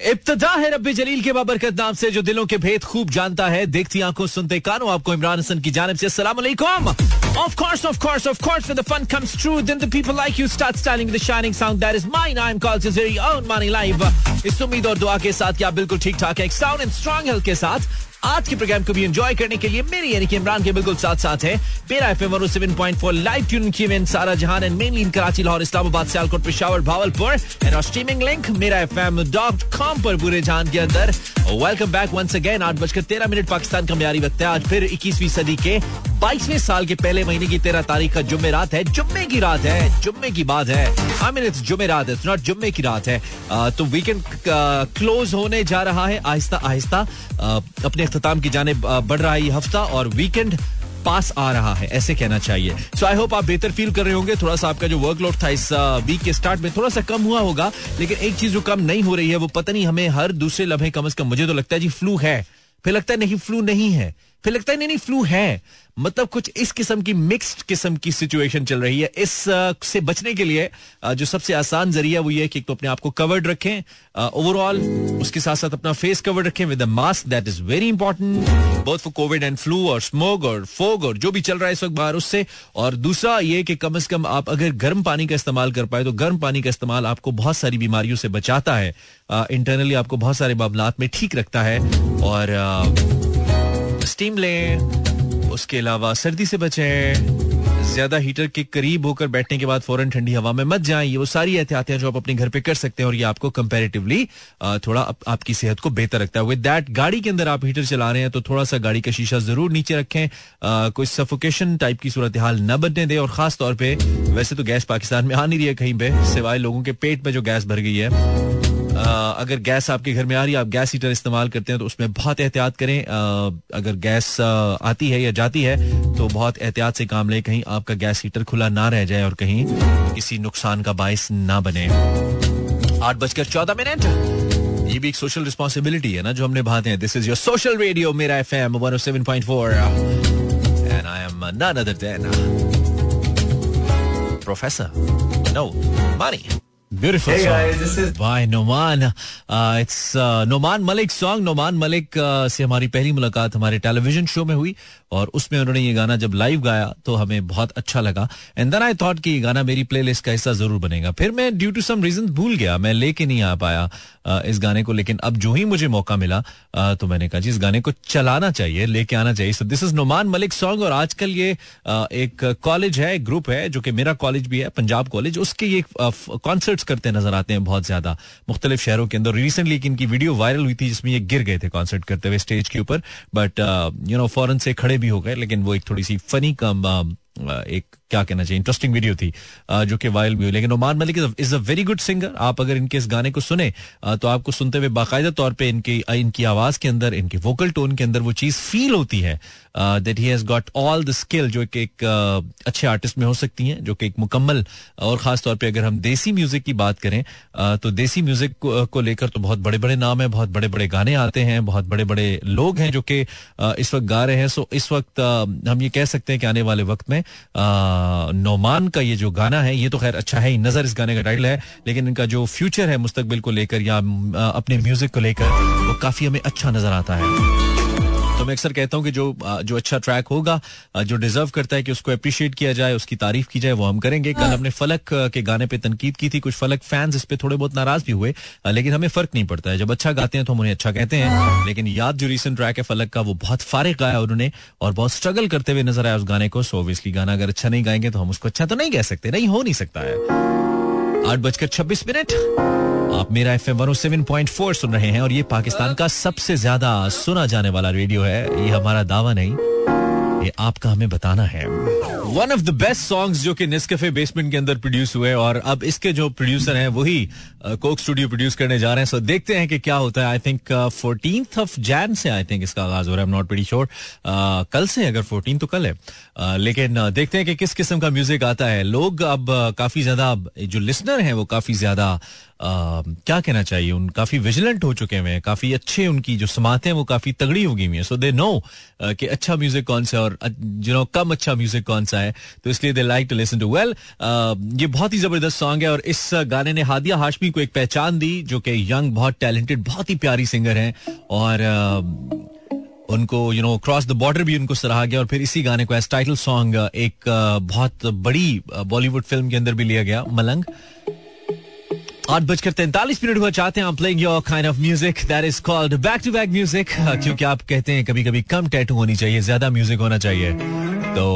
इब्तदा है रब्बी जलील के बाबरकत नाम से जो दिलों के भेद खूब जानता है देखती आँखों सुनते कानों आपको इमरान हसन की जानब से अस्सलाम वालेकुम Of course, of course, of course, when the fun comes true, then the people like you start styling the shining sound that is mine. I'm called his very own money live. इस उम्मीद और दुआ के साथ कि आप बिल्कुल ठीक ठाक है sound and strong health के साथ आज के प्रोग्राम को भी एंजॉय करने के लिए मेरी यानी कि इमरान के बिल्कुल साथ साथ है। Mera F M seven point four live tune की में सारा जहान and mainly in Karachi Lahore Islamabad Sialkot Peshawar Bahawalpur and streaming link Mera F M dot com पर पूरे जहान के अंदर। वेलकम बैक वंस अगेन आठ बजकर तेरह मिनट पाकिस्तान का म्यारी वक्त है। आज फिर इक्कीसवीं सदी के बाईसवें साल के पहले महीने की तेरह तारीख का जुम्मे रात है। जुम्मे की रात है, जुम्मे की बात है। आई मीन इट्स जुम्मे रात है नॉट जुम्मे की रात है। तो वीकेंड क्लोज होने जा रहा है आहिस्ता आहिस्ता अपने अख्ताम की जाने बढ़ रहा है ये हफ़्ता और वीकेंड पास आ रहा है, ऐसे कहना चाहिए। सो आई होप आप बेहतर फील कर रहे होंगे। थोड़ा सा आपका जो वर्कलोड था इस वीक के स्टार्ट में थोड़ा सा कम हुआ होगा, लेकिन एक चीज़ जो कम नहीं हो रही है, वो पता नहीं हमें हर दूसरे लम्हे कम अज कम, मुझे तो लगता है जी फ्लू है। फिर लगता है नहीं फ्लू नहीं है। फिर लगता है, नहीं नहीं फ्लू है। मतलब कुछ इस किस्म की मिक्स्ड किस्म की सिचुएशन चल रही है। इस से बचने के लिए जो सबसे आसान ज़रिया वो ये है कि तो अपने आप को कवर्ड रखें ओवरऑल उसके साथ साथ अपना फेस कवर्ड रखें with mask that is very important both for covid and flu और स्मोक और फोग और जो भी चल रहा है इस वक्त बाहर उससे। और दूसरा ये कि कम अज कम आप अगर गर्म पानी का इस्तेमाल कर पाए तो गर्म पानी का इस्तेमाल आपको बहुत सारी बीमारियों से बचाता है। इंटरनली आपको बहुत सारे मामला में ठीक रखता है। और स्टीम लें उसके अलावा सर्दी से बचें ज़्यादा हीटर के करीब होकर बैठने के बाद फ़ौरन ठंडी हवा में मत जाएँ ये वो सारी एहतियातें जो आप अपने घर पे कर सकते हैं और ये आपको कंपेरेटिवली थोड़ा आप, आपकी सेहत को बेहतर रखता है। विद दैट गाड़ी के अंदर आप हीटर चला रहे हैं तो थोड़ा सा गाड़ी का शीशा ज़रूर नीचे रखें आ, कोई सफोकेशन टाइप की सूरत हाल न बनने दे और खास तौर पर वैसे तो गैस पाकिस्तान में आ नहीं रही है कहीं पे सिवाय लोगों के पेट में जो गैस भर गई है। अगर गैस आपके घर में आ रही है, आप गैस हीटर इस्तेमाल करते हैं तो उसमें बहुत एहतियात करें। अगर गैस आती है या जाती है तो बहुत एहतियात से काम लें, कहीं आपका गैस हीटर खुला ना रह जाए और कहीं किसी नुकसान का बायस ना बने। आठ बजकर चौदह मिनट। ये भी एक सोशल रिस्पॉन्सिबिलिटी है ना, जो हमने भाते हैं। This is your social radio Mera F M one seven point four and I am none other than professor no मानी Beautiful hey song. guys, this is by Noman. Uh, it's uh, Noman Malik song. Noman Malik uh, से हमारी पहली मुलाकात हमारे television show में हुई और उसमें उन्होंने ये गाना जब लाइव गाया तो हमें बहुत अच्छा लगा। एंड देन आई थॉट कि ये गाना मेरी प्लेलिस्ट का हिस्सा ज़रूर बनेगा। फिर मैं ड्यू टू सम रीजन भूल गया। मैं लेके नहीं आ पाया इस गाने को, लेकिन अब जो ही मुझे मौका मिला तो मैंने कहा, जी, इस गाने को चलाना चाहिए, लेके आना चाहिए। So this is Numan Malik song और आजकल ये एक कॉलेज है ग्रुप है, जो कि मेरा कॉलेज भी है पंजाब कॉलेज उसके ये कॉन्सर्ट्स करते नज़र आते हैं बहुत ज़्यादा। मुख्तलिफ़ शहरों के अंदर। रिसेंटली इनकी वीडियो वायरल हुई थी, जिसमें ये गिर गए थे कॉन्सर्ट करते हुए स्टेज के ऊपर। बट यू नो फॉरन से खड़े भी हो गए लेकिन वो एक थोड़ी सी फनी कम एक क्या कहना चाहिए? इंटरेस्टिंग वीडियो थी जो कि वायरल भी हुई। लेकिन Oman Malik is a very good singer आप अगर इनके इस गाने को सुने तो आपको सुनते हुए बाकायदा तौर पर इनकी इनकी आवाज़ के अंदर इनके वोकल टोन के अंदर वो चीज़ फील होती है that he has got all the skill जो कि एक अच्छे आर्टिस्ट में हो सकती हैं जो कि एक मुकम्मल और खास तौर पे अगर हम देसी म्यूज़िक की बात करें तो देसी म्यूज़िक को, लेकर तो बहुत बड़े बड़े नाम है बहुत बड़े बड़े गाने आते हैं बहुत बड़े बड़े लोग हैं जो कि इस वक्त गा रहे हैं। सो इस वक्त हम ये कह सकते हैं कि आने वाले वक्त में नोमान का ये जो गाना है, ये तो खैर अच्छा है नज़र इस गाने का टाइटल है, लेकिन इनका जो फ्यूचर है मुस्तकबिल को लेकर या अपने म्यूज़िक को लेकर, वो काफ़ी हमें अच्छा नज़र आता है। तो मैं अक्सर कहता हूँ कि जो जो अच्छा ट्रैक होगा जो डिजर्व करता है कि उसको अप्रिशिएट किया जाए, उसकी तारीफ़ की जाए, वो हम करेंगे। कल हमने फलक के गाने पे तनकीद की थी, कुछ फलक फैंस इस पे थोड़े बहुत नाराज़ भी हुए लेकिन हमें फ़र्क नहीं पड़ता है। जब अच्छा गाते हैं तो हम उन्हें अच्छा कहते हैं, लेकिन याद जो रिसेंट ट्रैक है फलक का, वो बहुत फारिग गाया उन्होंने और बहुत स्ट्रगल करते हुए नज़र आया उस गाने को। सो ऑब्वियसली गाना अगर अच्छा नहीं गाएँगे तो हम उसको अच्छा तो नहीं कह सकते, नहीं हो नहीं सकता है। आठ बजकर छब्बीस मिनट। आप Mera F M seven point four सुन रहे हैं और ये पाकिस्तान का सबसे ज़्यादा सुना जाने वाला रेडियो है। ये हमारा दावा नहीं। ये आपका हमें बताना है। One of the best songs जो कि निस्कफे बेसमेंट के अंदर प्रोड्यूस हुए और अब इसके जो प्रोड्यूसर हैं वही कोक स्टूडियो प्रोड्यूस करने जा रहे हैं। सो देखते हैं कि क्या होता है। I think fourteen of Jan से आई थिंक इसका आगाज़ हो रहा है। नॉट वेरी श्योर कल से अगर फोर्टीन तो कल है। Uh, लेकिन uh, देखते हैं कि किस किस्म का म्यूज़िक आता है। लोग अब uh, काफ़ी ज़्यादा जो लिसनर हैं वो काफ़ी ज़्यादा क्या कहना चाहिए? उन काफ़ी विजिलेंट हो चुके हुए हैं, काफ़ी अच्छे उनकी जो समातें हैं, वो काफ़ी तगड़ी हो गई हुई है। सो दे नो कि अच्छा म्यूज़िक कौन सा और यू नो कम अच्छा म्यूज़िक कौन सा है। तो इसलिए they like to listen to well ये बहुत ही ज़बरदस्त सॉन्ग है और इस गाने ने हादिया हाशमी को एक पहचान दी, जो कि यंग बहुत टैलेंटेड बहुत ही प्यारी सिंगर है। और उनको you know cross the border भी उनको सराहा गया और फिर इसी गाने को एज टाइटल सॉन्ग एक बहुत बड़ी बॉलीवुड फ़िल्म के अंदर भी लिया गया, मलंग। आठ बजकर तैंतालीस मिनट हुआ चाहते हैं आप playing your kind of music that is called back to back music क्योंकि आप कहते हैं कभी कभी कम टैटू होनी चाहिए ज़्यादा म्यूज़िक होना चाहिए। तो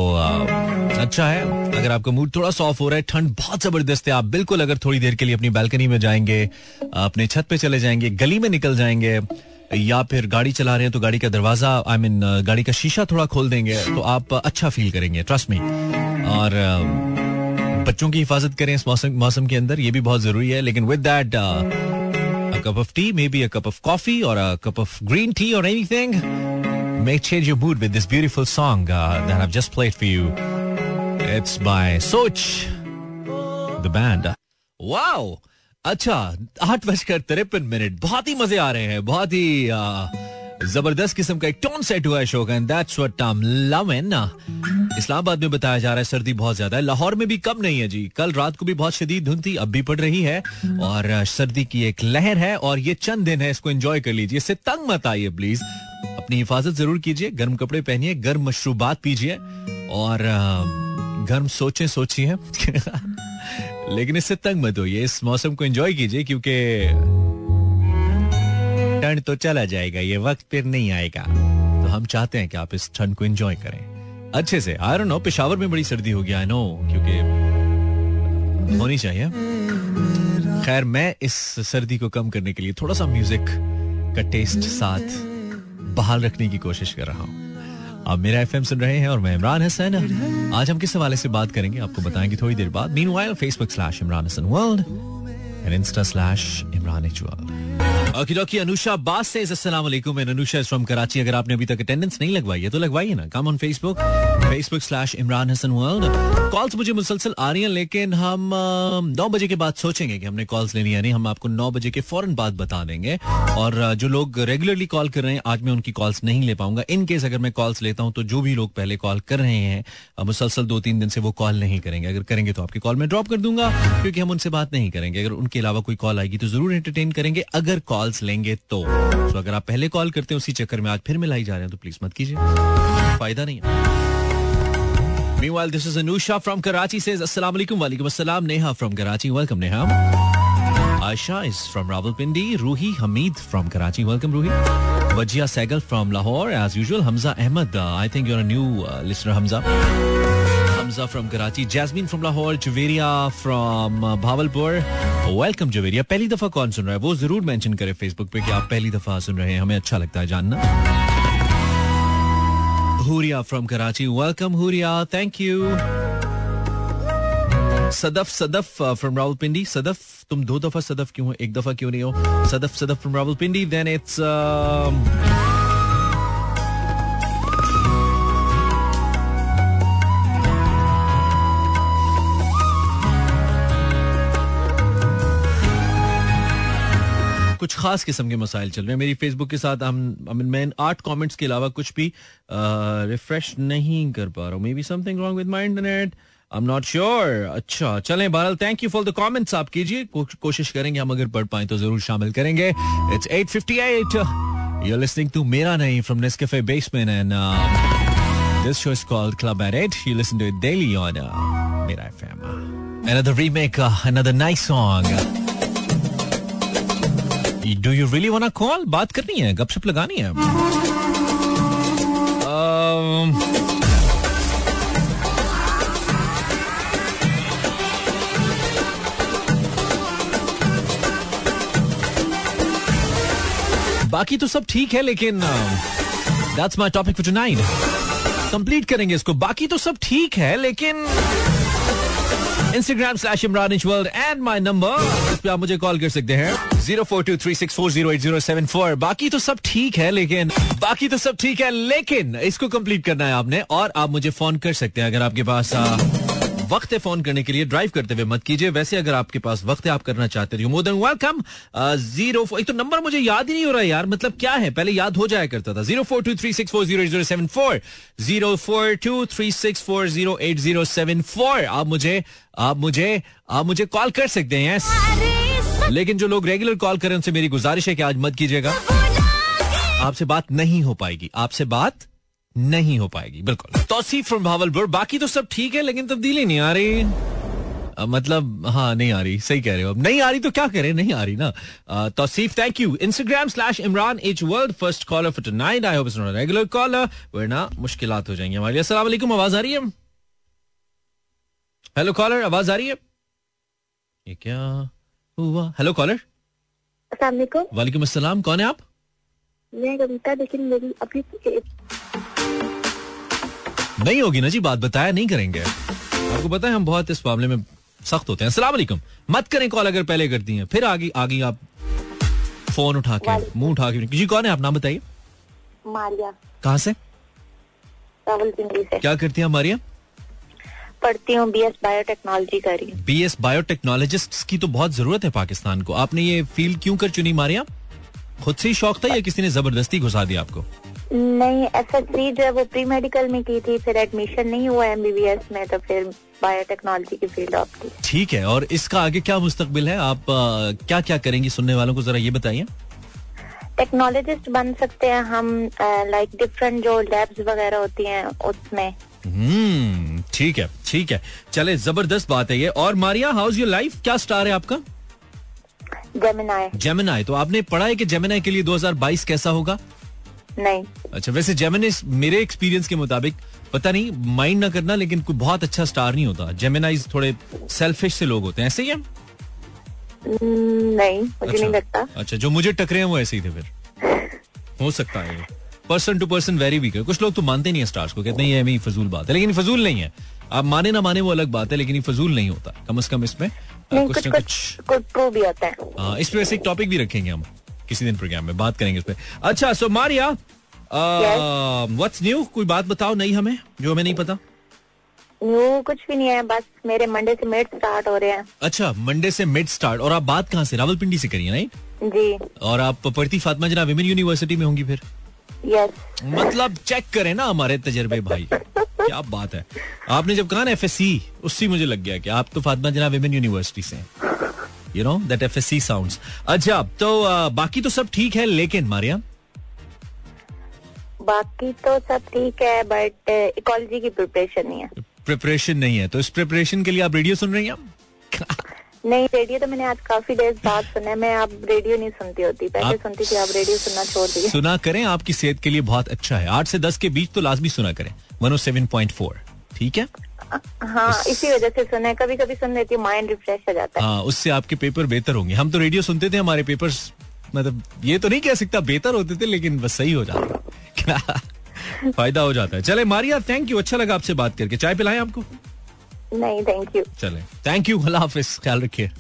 अच्छा है अगर आपका मूड थोड़ा सॉफ्ट हो रहा है ठंड बहुत ज़बरदस्त है आप बिल्कुल अगर थोड़ी देर के लिए अपनी बैल्कनी में जाएँगे अपने छत पे चले जाएँगे गली में निकल जाएँगे या फिर गाड़ी चला रहे हैं तो गाड़ी का दरवाज़ा आई I मीन mean, गाड़ी का शीशा थोड़ा खोल देंगे तो आप अच्छा फील करेंगे ट्रस्ट में और बच्चों की हिफाजत करें इस मौसम मौसम के अंदर, ये भी बहुत ज़रूरी है। लेकिन with that cup of tea maybe a cup of coffee और a cup of green tea और anything may change your mood with this beautiful song that I just played for you it's by Soch the band wow अच्छा आठ बजकर तिरपन minute. बहुत ही मज़े आ रहे हैं। बहुत ही ज़बरदस्त किस्म का एक टोन सेट हुआ है शो का and that's what I am loving Islamabad में बताया जा रहा है, सर्दी बहुत ज़्यादा है। लाहौर में भी कम नहीं है जी। कल रात को भी बहुत शदीद धुंध थी अब भी पड़ रही है और सर्दी की एक लहर है और ये चंद दिन है, इसको एंजॉय कर लीजिए। इससे तंग मत आइए प्लीज़ अपनी हिफाजत ज़रूर कीजिए, गर्म कपड़े पहनिए, गर्म मशरूबात पीजिए और गर्म सोचे, सोचिए। लेकिन इससे तंग मत होइए, इस मौसम को एंजॉय कीजिए, क्योंकि ठंड तो चला जाएगा, ये वक्त फिर नहीं आएगा। तो हम चाहते हैं कि आप इस ठंड को एंजॉय करें। अच्छे से। आई नो पेशावर में बड़ी सर्दी हो गया आई नो क्योंकि होनी चाहिए। खैर, मैं इस सर्दी को कम करने के लिए थोड़ा सा म्यूज़िक का टेस्ट साथ बहाल रखने की कोशिश कर रहा हूँ। आप मेरा एफएम सुन रहे हैं और मैं इमरान हसन। आज हम किस हवाले से बात करेंगे, आपको बताएँगे थोड़ी देर बाद। Mean Facebook slash Imran Hasan world and insta slash Imran okay Anusha बास से अनुषा इज़ फ्रॉम कराची अगर आपने अभी तक अटेंडेंस नहीं लगवाई है तो लगवाइए ना। Come on Facebook Facebook slash Imran Hasan world calls मुझे मुसलसल आ रही हैं, लेकिन हम नौ बजे के बाद सोचेंगे कि हमने कॉल्स लेनी है नहीं। हम आपको नौ बजे के फ़ौरन बाद बता देंगे। और जो लोग रेगुलरली कॉल कर रहे हैं, आज मैं उनकी कॉल्स नहीं ले पाऊँगा। इन केस अगर मैं कॉल्स लेता हूँ तो जो भी लोग पहले कॉल कर रहे हैं मुसलसल दो तीन दिन से वो कॉल नहीं करेंगे। अगर करेंगे तो आपकी कॉल में ड्रॉप कर दूँगा, क्योंकि हम उनसे बात नहीं करेंगे। अगर उनके अलावा कोई कॉल आएगी तो ज़रूर एंटरटेन करेंगे अगर कॉल्स लेंगे तो तो अगर आप पहले कॉल करते हैं उसी चक्कर में आज फिर मिलाई जा रहे हैं तो प्लीज़ मत कीजिए फ़ायदा नहीं है Meanwhile, this is Anusha from Karachi says Assalamu alaikum walaikum assalam Neha from Karachi welcome Neha Aisha is from Rawalpindi Ruhi Hamid from Karachi welcome Ruhi Wajia Segal from Lahore as usual Hamza Ahmed uh, I think you're a new uh, listener Hamza Hamza from Karachi, Jasmine from Lahore, Javeria from uh, welcome Javeria पहली दफ़ा कौन सुन रहा है? वो ज़रूर mention करे Facebook पे कि आप पहली दफ़ा सुन रहे हैं। हमें अच्छा लगता है जानना। Huriya from Karachi welcome Huriya. Thank you Sadaf Sadaf from Rawalpindi Sadaf तुम दो दफ़ा सदफ क्यों हो? एक दफ़ा क्यों नहीं हो? Sadaf Sadaf from Rawalpindi then it's कुछ खास किस्म के मसाइल चल रहे हैं। मेरी फेसबुक के साथ हम मैं आठ कमेंट्स के अलावा कुछ भी रिफ्रेश नहीं कर पा रहा हूँ। Maybe something wrong with my internet I am not sure अच्छा चलें बहरहाल thank you for the comments आप कीजिए। कोशिश करेंगे हम अगर पढ़ पाए तो ज़रूर शामिल करेंगे। It's 858 you are listening to Mera नहीं from Nescafe basement and This show is called Club at 8. You listen to it daily on uh, Mira FM. Another remake, uh, another nice song. Do you really want call बात करनी है गपशप लगानी है। Um, बाकी तो सब ठीक है लेकिन that's my topic for tonight complete करेंगे इसको। बाकी तो सब ठीक है लेकिन Instagram slash Imran world and my number इस पर आप मुझे कॉल कर सकते हैं। Zero four two three six four zero eight zero seven four बाकी तो सब ठीक है, लेकिन बाकी तो सब ठीक है, लेकिन इसको कंप्लीट करना है आपने और आप मुझे फ़ोन कर सकते हैं अगर आपके पास वक्त है फ़ोन करने के लिए ड्राइव करते हुए मत कीजिए। वैसे अगर आपके पास वक्त है, आप करना चाहते हो मोर देन वेलकम ज़ीरो एक तो नंबर मुझे याद ही नहीं हो रहा यार। मतलब क्या है? पहले याद हो जाया करता था। Zero four two three six four zero zero seven four zero four two three six four zero eight zero seven four आप मुझे आप मुझे आप मुझे कॉल कर सकते हैं लेकिन जो लोग रेगुलर कॉल करें, उनसे मेरी गुजारिश है कि आज मत कीजिएगा। आपसे बात नहीं हो पाएगी। आपसे बात नहीं हो पाएगी बिल्कुल। तोसीफ फ्रॉम भावलपुर बाकी तो सब ठीक है लेकिन तब्दीली नहीं आ रही। मतलब हाँ नहीं आ रही सही कह रहे हो। अब नहीं आ रही तो क्या करें? नहीं आ रही ना। Tauseef thank you Instagram slash Imran H world first caller for tonight I hope it's not regular caller वरना मुश्किलात हो जाएँगी हमारी अस्सलाम वालेकुम आवाज़ आ रही है? हेलो कॉलर आवाज़ आ रही है? ये क्या हुआ? हेलो कॉलर वालेकुम अस्सलाम कौन है आप? मैं कविता लेकिन मेरी अभी नहीं होगी ना जी बात बताया नहीं करेंगे। आपको पता है हम बहुत इस मामले में सख्त होते हैं। असला मत करें कॉल अगर पहले करती हैं। फिर आगे आगे आप फ़ोन उठा के मुँह उठा के जी कौन है आप? नाम बताइए। मारिया। कहाँ से? से। क्या करती हैं मारिया? पढ़ती हूँ बी एस बायोटेक्नोलॉजी कर रही बी एस बायोटेक्नोलॉजिस्ट की तो बहुत ज़रूरत है पाकिस्तान को। आपने ये फ़ील्ड क्यों कर चुनी मारिया? खुद से ही शौक था या किसी ने ज़बरदस्ती घुसा दिया आपको? नहीं एस एस सी जो है वो प्री मेडिकल में की थी फिर एडमिशन नहीं हुआ एम बी बी एस में तो फिर बायोटेक्नोलॉजी की फ़ील्ड ऑफ़ की। ठीक है और इसका आगे क्या मुस्तकबिल है? आप आ, क्या क्या करेंगी सुनने वालों को जरा ये बताइए। टेक्नोलॉजिस्ट बन सकते हैं हम लाइक डिफरेंट जो लैब्स वगैरह होती हैं उसमें। हम्म ठीक है ठीक है। चले ज़बरदस्त बात है ये। और मारिया हाउस योर लाइफ क्या स्टार है आपका? जेमिनाई जेमिनाई तो आपने पढ़ा है कि जेमिनाई के लिए 2022 कैसा होगा? नहीं। अच्छा वैसे जेमिनी मेरे एक्सपीरियंस के मुताबिक पता नहीं माइंड ना करना लेकिन कोई बहुत अच्छा स्टार नहीं होता। जेमिनाइज थोड़े सेल्फिश से लोग होते हैं। ऐसे ही है? नहीं मुझे अच्छा, नहीं लगता। अच्छा जो मुझे टकरे हैं वो ऐसे ही थे फिर। हो सकता है person to person very weak है। कुछ लोग तो मानते नहीं है स्टार्स को कहते हैं ये फजूल बात है। लेकिन फजूल नहीं है। आप माने ना माने वो अलग बात है लेकिन ये फजूल नहीं होता। कम से कम इसमें कुछ ना कुछ कुछ भी होता है। हाँ इस पे वैसे एक टॉपिक भी रखेंगे हम। किसी दिन प्रोग्राम में बात करेंगे इस पे। अच्छा सो मारिया व्हाट्स न्यू कोई बात बताओ नहीं हमें जो हमें नहीं पता। न्यू कुछ भी नहीं है बस मेरे मंडे से मिड स्टार्ट हो रहे हैं। अच्छा मंडे से मिड स्टार्ट और आप बात कहाँ से रावलपिंडी से करिए राइट जी। और आप पढ़ती फातिमा जना विमेन यूनिवर्सिटी में होंगी फिर। यस मतलब चेक करें ना हमारे तजर्बे भाई। क्या बात है। आपने जब कहा ना एफ़ उससे मुझे लग गया कि आप तो फातिमा जना विमेन यूनिवर्सिटी से you know that F S C sound अच्छा तो बाकी तो सब ठीक है लेकिन मारिया? बाकी तो सब ठीक है बट इकोलॉजी की प्रिपरेशन नहीं है। प्रिपरेशन नहीं है तो इस प्रिपरेशन के लिए आप रेडियो सुन रही हैं? नहीं रेडियो तो मैंने आज काफ़ी देर बाद सुना है मैं अब रेडियो नहीं सुनती होती। पहले सुनती थी आप रेडियो सुनना छोड़ दिए। सुना करें आपकी सेहत के लिए बहुत अच्छा है। आठ से दस के बीच तो लाजमी सुना करें। वन सेवन पॉइंट फोर ठीक है? हाँ इसी वजह से सुना है। कभी कभी सुन लेती हूँ माइंड रिफ्रेश हो जाता है। हाँ उससे आपके पेपर बेहतर होंगे। हम तो रेडियो सुनते थे हमारे पेपर्स मतलब ये तो नहीं कह सकता बेहतर होते थे लेकिन बस सही हो जाता फ़ायदा हो जाता है। चले मारिया थैंक यू अच्छा लगा आपसे बात करके। चाय पिलाएँ आपको? नहीं थैंक यू चले थैंक यू अल्लाह हाफिज ख्याल रखिए।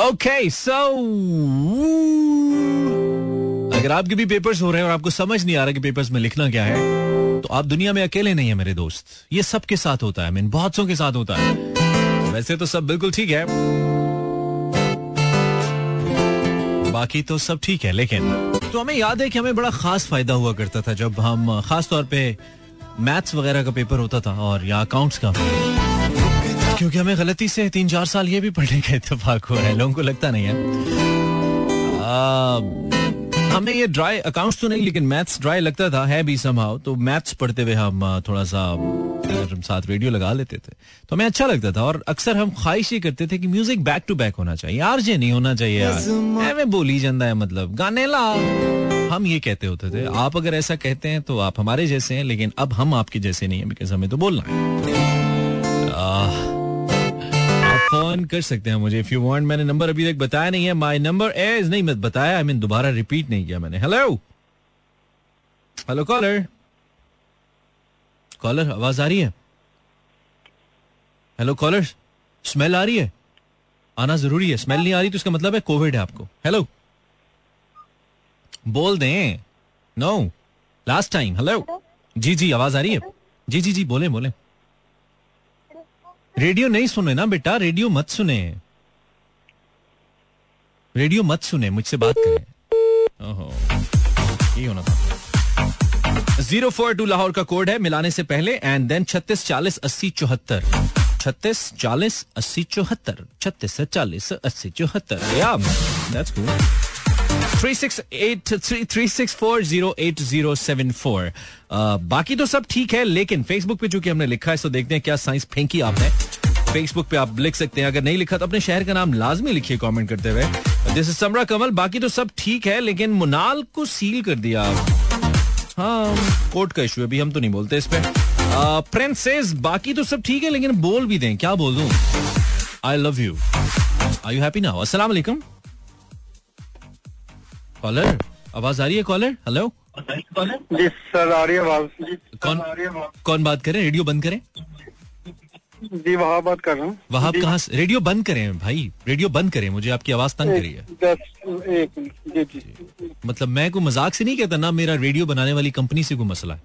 ओके सो अगर आपके भी पेपर्स हो रहे हैं और आपको समझ नहीं आ रहा कि पेपर्स में लिखना क्या है तो आप दुनिया में अकेले नहीं है मेरे दोस्त। ये सबके साथ होता है मीन बहुत सौ के साथ होता है। वैसे तो सब बिल्कुल ठीक है। बाकी तो सब ठीक है लेकिन तो हमें याद है कि हमें बड़ा खास फ़ायदा हुआ करता था जब हम खास तौर पे मैथ्स वगैरह का पेपर होता था और या अकाउंट्स का। क्योंकि हमें गलती से तीन चार साल ये भी पढ़ने का इतफाक हुआ है लोगों को लगता नहीं है। आ, हमें ये ड्राई अकाउंट्स तो नहीं लेकिन मैथ्स ड्राई लगता था है भी समहाउ तो मैथ्स पढ़ते हुए हम थोड़ा सा साथ रेडियो लगा लेते थे तो हमें अच्छा लगता था। और अक्सर हम ख्वाहिश ये करते थे कि म्यूज़िक बैक टू बैक होना चाहिए। आरजे नहीं होना चाहिए यार। बोली जाता है मतलब। गाने ला। हम ये कहते होते थे आप अगर ऐसा कहते हैं तो आप हमारे जैसे हैं लेकिन अब हम आपके जैसे नहीं है बिकॉज़ हमें तो बोलना है। फ़ोन कर सकते हैं मुझे इफ़ यू वांट मैंने नंबर अभी तक बताया नहीं है माय नंबर इज़ नहीं मैं बताया आई मीन दोबारा रिपीट नहीं किया मैंने। हेलो हेलो कॉलर कॉलर आवाज़ आ रही है? हेलो कॉलर स्मेल आ रही है? आना ज़रूरी है स्मेल नहीं आ रही तो इसका मतलब है कोविड है आपको। हेलो बोल दें। नो लास्ट टाइम हेलो जी जी आवाज़ आ रही है। जी जी जी बोले बोले। रेडियो नहीं सुने ना बेटा, रेडियो मत सुने। रेडियो मत सुने, मुझसे बात करें। ओहो, ये होना था। ज़ीरो फोर टू लाहौर का कोड है, मिलाने से पहले एंड देन छत्तीस चालीस अस्सी चौहत्तर। छत्तीस चालीस अस्सी चौहत्तर, छत्तीस चालीस अस्सी चौहत्तर। फोर बाकी तो सब ठीक है, लेकिन फेसबुक पे चूँकि हमने लिखा है तो देखते हैं क्या साइंस फेंकी आपने फेसबुक पे आप लिख सकते हैं, अगर नहीं लिखा तो अपने शहर का नाम लाजमी लिखिए कमेंट करते हुए। जैसे समरा कमल बाकी तो सब ठीक है, लेकिन मुनाल को सील कर दिया हाँ कोर्ट का इशू अभी हम तो नहीं बोलते इस पे। प्रिंसेस बाकी तो सब ठीक है, लेकिन बोल भी दें, क्या बोल? दूँ I love you I you happy now अस्सलाम वालेकुम कॉलर आवाज़ आ रही है कॉलर हेलो जी सर आ रही है आवाज़। कौन कौन बात करें? रेडियो बंद करें? जी वहाँ बात कर रहा हूँ। वहाँ कहाँ रेडियो बंद करें भाई। रेडियो बंद करें मुझे आपकी आवाज़ तंग करी है। जी जी। मतलब मैं कोई मज़ाक से नहीं कहता ना मेरा रेडियो बनाने वाली कंपनी से कोई मसला है।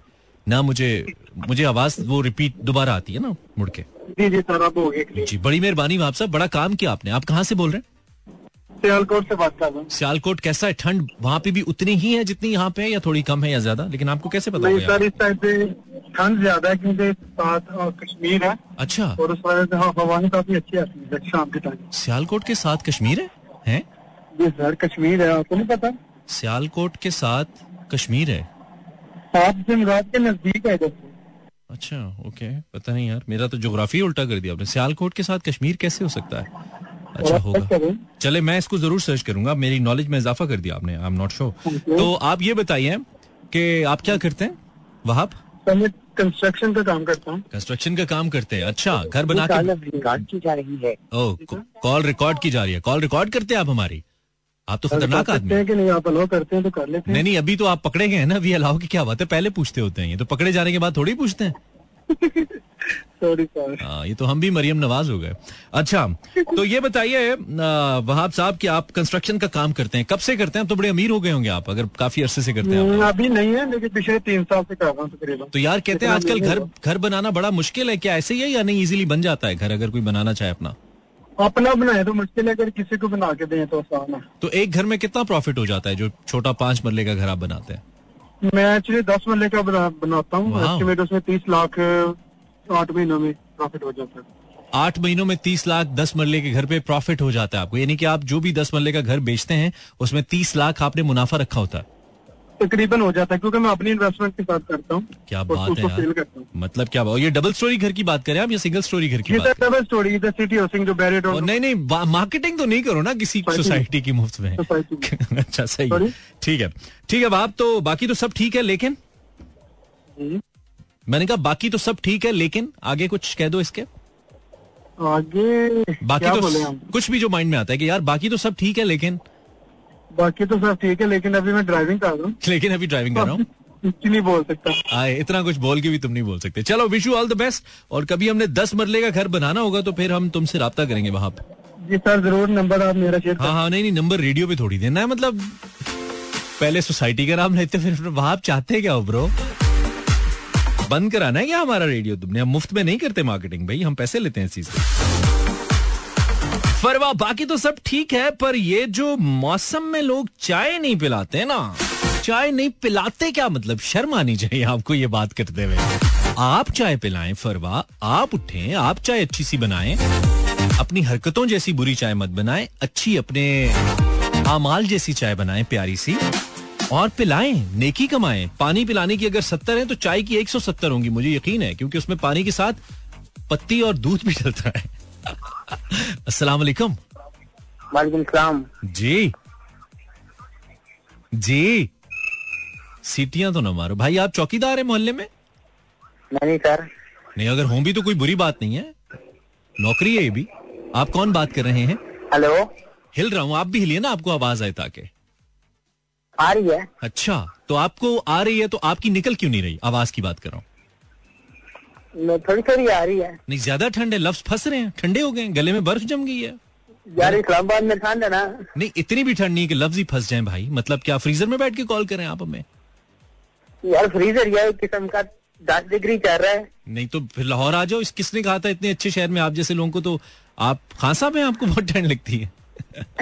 ना मुझे मुझे आवाज़ वो रिपीट दोबारा आती है ना मुड़ के जी जी सर आप हो गए जी बड़ी मेहरबानी आप सब बड़ा काम किया आपने। आप कहाँ से बोल रहे हैं? सियालकोट से बात कर रहा हूँ। सियालकोट कैसा है? ठंड वहाँ पे भी उतनी ही है जितनी यहाँ पे है या थोड़ी कम है या ज़्यादा? लेकिन आपको कैसे पता नहीं सर इस टाइप पे ठंड ज़्यादा है क्योंकि साथ कश्मीर है। अच्छा। और उस वजह से हवाएँ काफ़ी अच्छी आती है शाम के टाइम सियालकोट के साथ कश्मीर है? हैं? जी सर कश्मीर है आपको नहीं पता? सियालकोट के साथ कश्मीर है। आप जमरात के नज़दीक है अच्छा ओके। पता नहीं यार मेरा तो जोग्राफी उल्टा कर दिया आपने। सियालकोट के साथ कश्मीर कैसे हो सकता है? अच्छा होगा। चले मैं इसको ज़रूर सर्च करूँगा। मेरी नॉलेज में इजाफा कर दिया आपने। आई एम नॉट श्योर तो आप ये बताइए कि आप क्या करते हैं? वहाँ कंस्ट्रक्शन का काम करता हूँ। कंस्ट्रक्शन का काम करते हैं। अच्छा घर बना के रिकॉर्ड की जा रही है। ओ कॉल रिकॉर्ड की जा रही है। कॉल रिकॉर्ड करते हैं आप हमारी? आप तो खतरनाक आदमी हैं। कि नहीं? आप अलाउ करते हैं तो कर लेते हैं। नहीं नहीं अभी तो आप पकड़े गए हैं ना। अभी अलाउ की क्या बात है? पहले पूछते होते हैं ये। तो पकड़े जाने के बाद थोड़ी पूछते हैं। सॉरी ये तो हम भी मरियम नवाज़ हो गए। अच्छा तो ये बताइए वहाब साहब कि आप कंस्ट्रक्शन का काम करते हैं। कब से करते हैं? तो बड़े अमीर हो गए होंगे आप अगर काफ़ी अरसे से करते हैं अभी नहीं है लेकिन पिछले तीन साल से कर रहा हूँ तकरीबन। तो यार कहते हैं आजकल घर घर बनाना बड़ा मुश्किल है क्या ऐसे ही है या नहीं? इजीली बन जाता है घर अगर कोई बनाना चाहे अपना। अपना बनाए तो मुश्किल है अगर किसी को बना के दें तो आसान है। तो एक घर में कितना प्रॉफिट हो जाता है जो छोटा पाँच मरले का घर आप बनाते हैं? मैं एक्चुअली दस मरले का बनाता हूँ। एस्टिमेट उसमें तीस लाख आठ महीनों में प्रॉफिट हो जाता है। आठ महीनों में तीस लाख दस मरले के घर पे प्रॉफिट हो जाता है आपको। यानी कि आप जो भी दस मरले का घर बेचते हैं उसमें तीस लाख आपने मुनाफा रखा होता है। तकरीबन हो जाता है क्योंकि मैं अपनी इन्वेस्टमेंट के साथ करता हूँ क्या बात है यार? मतलब क्या बात ये डबल स्टोरी घर की बात करें आप या सिंगल स्टोरी घर की बात डबल स्टोरी इधर सिटी हाउसिंग जो बैरियट नहीं नहीं मार्केटिंग तो नहीं करो ना किसी सोसाइटी की। मुफ़्त में। अच्छा सही ठीक है। ठीक है आप तो बाकी तो सब ठीक है लेकिन? मैंने कहा बाकी तो सब ठीक है लेकिन आगे कुछ कह दो इसके। आगे बाकी तो कुछ भी जो माइंड में आता है कि यार बाकी तो सब ठीक है लेकिन बाकी तो सब ठीक है लेकिन अभी मैं ड्राइविंग कर रहा हूँ। लेकिन अभी ड्राइविंग कर रहा हूँ? नहीं बोल सकता। आए इतना कुछ बोल के भी तुम नहीं बोल सकते। चलो wish you all the best और कभी हमने दस मरले का घर बनाना होगा तो फिर हम तुमसे रहा करेंगे वहाँ पे। जी सर ज़रूर नंबर आप मेरा शेयर हाँ हाँ नहीं नहीं नंबर रेडियो पे थोड़ी देना है मतलब पहले सोसाइटी का नाम लेते फिर वहाँ आप चाहते क्या हो ब्रो बंद कराना है क्या हमारा रेडियो तुमने? हम मुफ़्त में नहीं करते मार्केटिंग भाई हम पैसे लेते हैं इस चीज़ फरवा बाकी तो सब ठीक है, पर ये जो मौसम में लोग चाय नहीं पिलाते ना, चाय नहीं पिलाते क्या मतलब? शर्म आनी चाहिए आपको ये बात करते हुए। आप चाय पिलाएँ, फरवा, आप उठें, आप चाय अच्छी सी बनाएँ, अपनी हरकतों जैसी बुरी चाय मत बनाएँ, अच्छी अपने आमाल जैसी चाय बनाएँ, प्यारी सी, और पिलाएँ, नेकी कमाएँ। पानी पिलाने की अगर सत्तर है तो चाय की एक सौ सत्तर होंगी, मुझे यकीन है, क्योंकि उसमें पानी के साथ पत्ती और दूध भी डलता है। अस्सलाम वालेकुम वालेकुम सलाम जी। जी। सीटियाँ तो ना मारो। भाई आप चौकीदार है मोहल्ले में? नहीं सर। नहीं अगर हों भी तो कोई बुरी बात नहीं है। नौकरी है ये भी। आप कौन बात कर रहे हैं? हेलो? हिल रहा हूँ। आप भी हिलिए ना आपको आवाज़ आए ताकि। आ रही है? अच्छा तो आपको आ रही है तो आपकी निकल क्यों नहीं रही? आवाज़ की बात कर रहा हूँ। थोड़ी थोड़ी आ रही है। नहीं ज़्यादा ठंड है। लफ्ज फंस रहे हैं। ठंडे हो गए गले में बर्फ़ जम गई है। यार इस्लामाबाद में ठंड है ना। नहीं इतनी भी ठंड नहीं कि लफ्ज ही फंस जाए भाई। मतलब क्या फ्रीजर में बैठ के कॉल करें आप हमें? यार फ्रीजर यह किस्म का दस डिग्री चल रहा है। नहीं तो फिर लाहौर आ जाओ। इस किसने कहा था इतने अच्छे शहर में आप जैसे लोगों को? तो आप खासा में आपको बहुत ठंड लगती है।